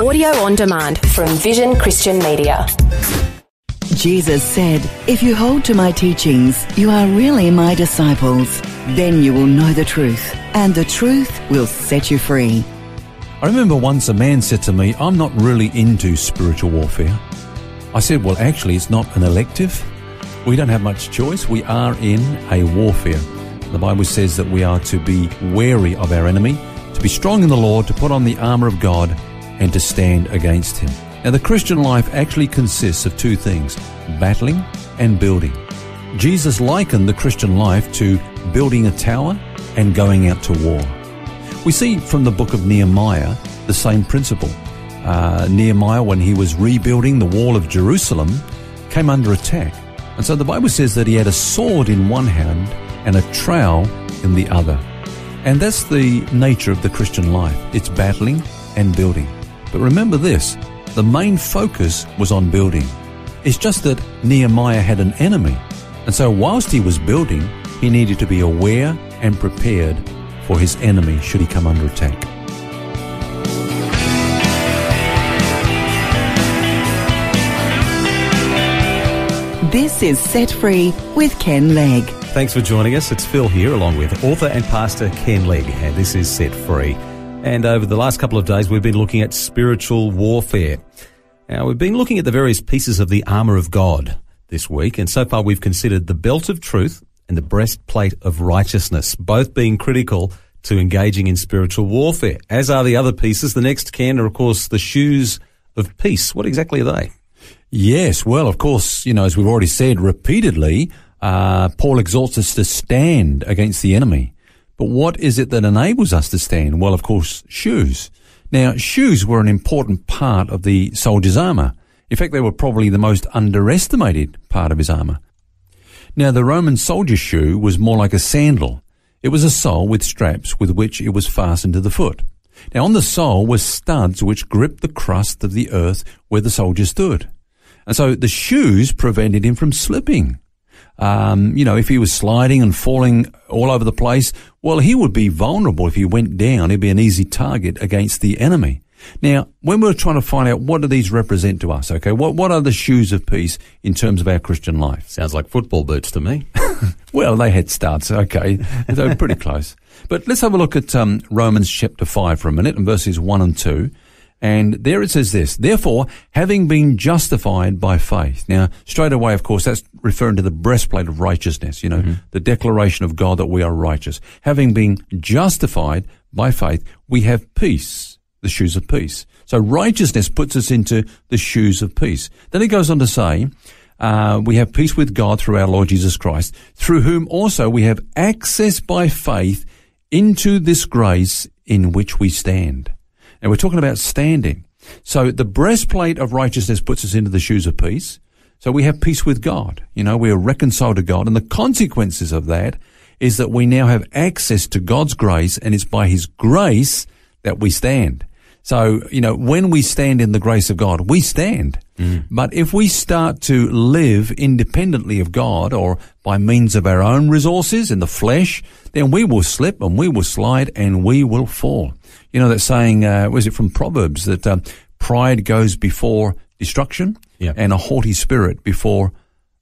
Audio on demand from Vision Christian Media. Jesus said, If you hold to my teachings, you are really my disciples. Then you will know the truth, and the truth will set you free. I remember once a man said to me, I'm not really into spiritual warfare. I said, Well, actually, it's not an elective. We don't have much choice. We are in a warfare. The Bible says that we are to be wary of our enemy, to be strong in the Lord, to put on the armor of God, and to stand against him. Now, the Christian life actually consists of two things battling and building. Jesus likened the Christian life to building a tower and going out to war. We see from the book of Nehemiah the same principle. Uh, Nehemiah, when he was rebuilding the wall of Jerusalem, came under attack. And so the Bible says that he had a sword in one hand and a trowel in the other. And that's the nature of the Christian life. It's battling and building. But remember this, the main focus was on building. It's just that Nehemiah had an enemy. And so whilst he was building, he needed to be aware and prepared for his enemy should he come under attack. This is Set Free with Ken Legg. Thanks for joining us. It's Phil here, along with author and pastor Ken Legg, and this is Set Free. And over the last couple of days, we've been looking at spiritual warfare. Now, we've been looking at the various pieces of the armour of God this week, and so far we've considered the belt of truth and the breastplate of righteousness, both being critical to engaging in spiritual warfare, as are the other pieces. The next can are, of course, the shoes of peace. What exactly are they? Yes, well, of course, you know, as we've already said repeatedly, uh, Paul exhorts us to stand against the enemy. But what is it that enables us to stand? Well, of course, shoes. Now, shoes were an important part of the soldier's armour. In fact, they were probably the most underestimated part of his armour. Now, the Roman soldier's shoe was more like a sandal. It was a sole with straps with which it was fastened to the foot. Now, on the sole were studs which gripped the crust of the earth where the soldier stood. And so the shoes prevented him from slipping. Um, you know, if he was sliding and falling all over the place, well, he would be vulnerable if he went down. He'd be an easy target against the enemy. Now, when we're trying to find out what do these represent to us, okay, what, what are the shoes of peace in terms of our Christian life? Sounds like football boots to me. well, they had studs, okay. they were pretty close. But let's have a look at um, Romans chapter 5 for a minute and verses 1 and 2. And there it says this, therefore, having been justified by faith. Now, straight away, of course, that's referring to the breastplate of righteousness, you know, mm-hmm. the declaration of God that we are righteous. Having been justified by faith, we have peace, the shoes of peace. So righteousness puts us into the shoes of peace. Then he goes on to say, uh, we have peace with God through our Lord Jesus Christ, through whom also we have access by faith into this grace in which we stand. And we're talking about standing. So the breastplate of righteousness puts us into the shoes of peace. So we have peace with God. You know, we are reconciled to God. And the consequences of that is that we now have access to God's grace and it's by His grace that we stand. So, you know, when we stand in the grace of God, we stand. Mm. But if we start to live independently of God or by means of our own resources in the flesh, then we will slip and we will slide and we will fall. You know that saying, uh, was it from Proverbs that uh, pride goes before destruction yep. and a haughty spirit before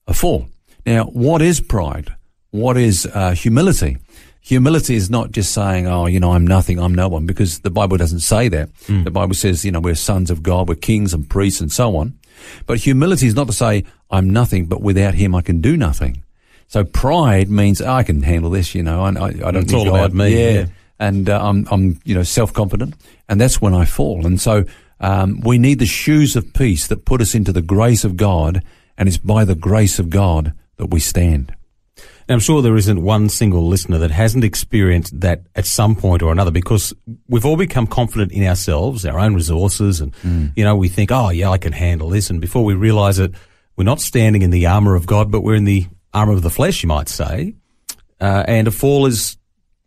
a fall. Now, what is pride? What is uh, humility? Humility is not just saying, oh, you know, I'm nothing, I'm no one, because the Bible doesn't say that. Mm. The Bible says, you know, we're sons of God, we're kings and priests and so on. But humility is not to say, I'm nothing, but without him I can do nothing. So pride means, oh, I can handle this, you know, I, I, I don't it's all God. about me. Yeah. yeah and uh, I'm, I'm, you know, self-confident, and that's when I fall. And so um, we need the shoes of peace that put us into the grace of God, and it's by the grace of God that we stand. Now, I'm sure there isn't one single listener that hasn't experienced that at some point or another because we've all become confident in ourselves, our own resources, and, mm. you know, we think, oh, yeah, I can handle this. And before we realize it, we're not standing in the armor of God, but we're in the armor of the flesh, you might say. Uh, and a fall is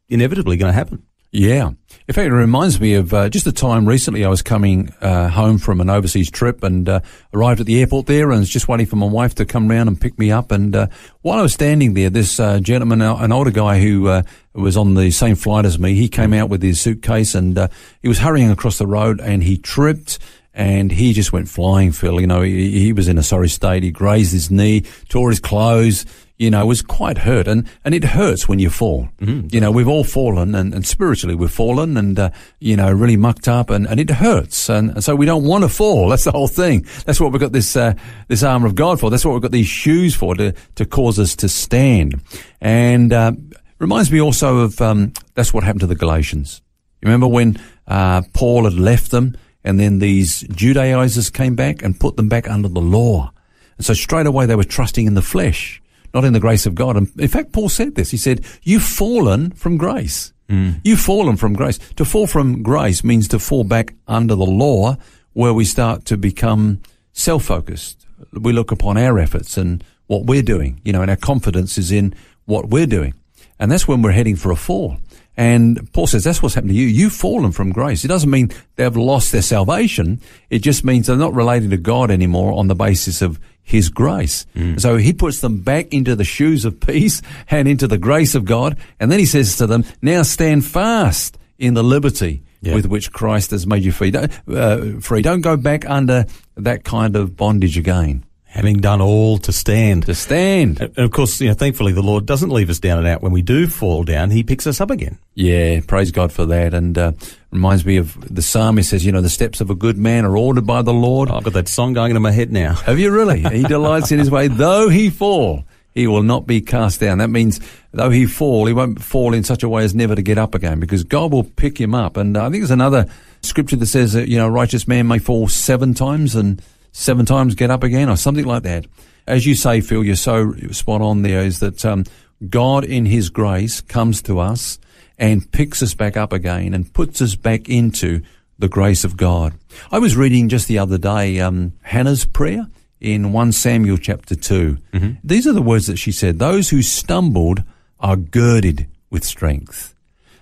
inevitably going to happen. Yeah. In fact, it reminds me of uh, just the time recently I was coming uh, home from an overseas trip and uh, arrived at the airport there and was just waiting for my wife to come round and pick me up. And uh, while I was standing there, this uh, gentleman, uh, an older guy who was on the same flight as me, he came out with his suitcase and he was hurrying across the road and he tripped and he just went flying, Phil. You know, he, he was in a sorry state. He grazed his knee, tore his clothes, you know, was quite hurt. And, and it hurts when you fall. Mm-hmm. You know, we've all fallen and, and spiritually we've fallen and, uh, you know, really mucked up and, and it hurts. And, and, so we don't want to fall. That's the whole thing. That's what we've got this, uh, this armor of God for. That's what we've got these shoes for to, to cause us to stand. And, uh, reminds me also of, um, that's what happened to the Galatians. You remember when, uh, Paul had left them and then these Judaizers came back and put them back under the law. And so straight away they were trusting in the flesh, not in the grace of God. And in fact, Paul said this. He said, you've fallen from grace. Mm. You've fallen from grace. To fall from grace means to fall back under the law where we start to become self-focused. We look upon our efforts and what we're doing, you know, and our confidence is in what we're doing. And that's when we're heading for a fall. And Paul says that's what's happened to you. You've fallen from grace. It doesn't mean they've lost their salvation. It just means they're not relating to God anymore on the basis of his grace. Mm. So he puts them back into the shoes of peace and into the grace of God. And then he says to them, now stand fast in the liberty yeah. with which Christ has made you free. Don't, uh, free. Don't go back under that kind of bondage again having done all to stand. To stand. And of course, you know, thankfully the Lord doesn't leave us down and out. When we do fall down, He picks us up again. Yeah, praise God for that. And uh, reminds me of the psalm. He says, you know, the steps of a good man are ordered by the Lord. Oh, I've got that song going into my head now. Have you really? he delights in his way, though he fall. He will not be cast down. That means, though he fall, he won't fall in such a way as never to get up again, because God will pick him up. And uh, I think there's another scripture that says that you know, righteous man may fall seven times and seven times get up again or something like that. As you say, Phil, you're so spot on there is that um, God in his grace comes to us and picks us back up again and puts us back into the grace of God. I was reading just the other day um, Hannah's prayer in 1 Samuel chapter 2. Mm-hmm. These are the words that she said Those who stumbled are girded with strength.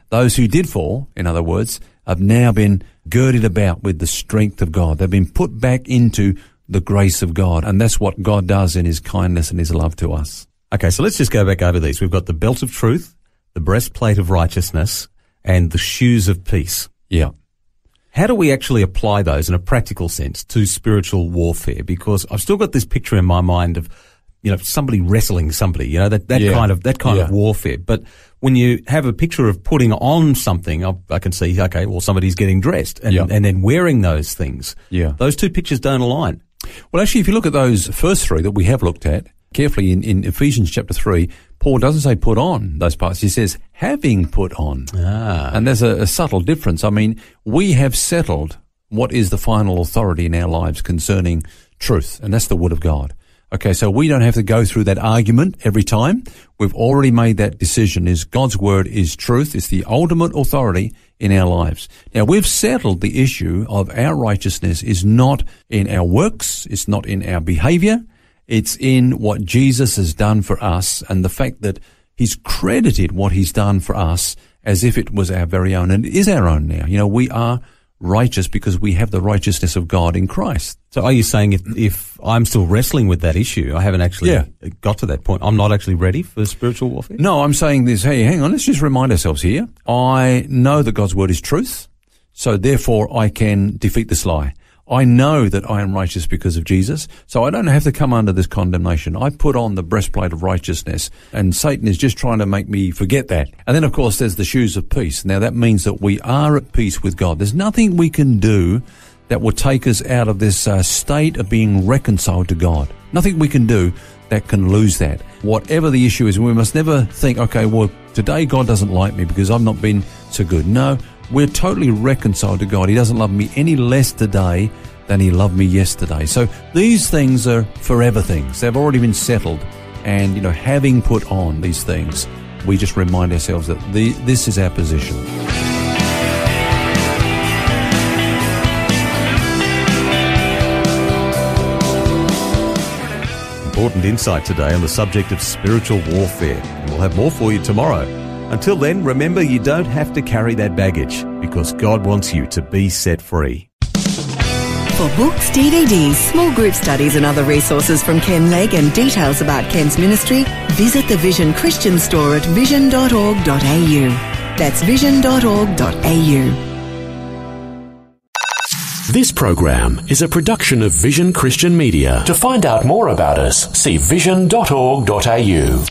Those who did fall, in other words, have now been girded about with the strength of God. They've been put back into the grace of God. And that's what God does in his kindness and his love to us. Okay, so let's just go back over these. We've got the belt of truth, the breastplate of righteousness, and the shoes of peace. Yeah. How do we actually apply those in a practical sense to spiritual warfare? Because I've still got this picture in my mind of, you know, somebody wrestling somebody, you know, that, that yeah. kind of, that kind yeah. of warfare. But when you have a picture of putting on something, I, I can see, okay, well, somebody's getting dressed and, yeah. and then wearing those things. Yeah. Those two pictures don't align. Well, actually, if you look at those first three that we have looked at carefully in, in Ephesians chapter 3, Paul doesn't say put on those parts. He says having put on. Ah. And there's a, a subtle difference. I mean, we have settled what is the final authority in our lives concerning truth, and that's the Word of God. Okay, so we don't have to go through that argument every time. We've already made that decision is God's word is truth. It's the ultimate authority in our lives. Now we've settled the issue of our righteousness is not in our works. It's not in our behavior. It's in what Jesus has done for us and the fact that he's credited what he's done for us as if it was our very own and it is our own now. You know, we are righteous because we have the righteousness of God in Christ. So are you saying if, if I'm still wrestling with that issue, I haven't actually yeah. got to that point, I'm not actually ready for spiritual warfare? No, I'm saying this, hey, hang on, let's just remind ourselves here. I know that God's word is truth, so therefore I can defeat this lie. I know that I am righteous because of Jesus, so I don't have to come under this condemnation. I put on the breastplate of righteousness, and Satan is just trying to make me forget that. And then, of course, there's the shoes of peace. Now, that means that we are at peace with God. There's nothing we can do that will take us out of this uh, state of being reconciled to God. Nothing we can do that can lose that. Whatever the issue is, we must never think, okay, well, today God doesn't like me because I've not been so good. No, we're totally reconciled to God. He doesn't love me any less today than He loved me yesterday. So these things are forever things. They've already been settled. And, you know, having put on these things, we just remind ourselves that the, this is our position. Important insight today on the subject of spiritual warfare. And we'll have more for you tomorrow. Until then, remember you don't have to carry that baggage because God wants you to be set free. For books, DVDs, small group studies and other resources from Ken Legg and details about Ken's ministry, visit the Vision Christian store at vision.org.au. That's vision.org.au. This program is a production of Vision Christian Media. To find out more about us, see vision.org.au.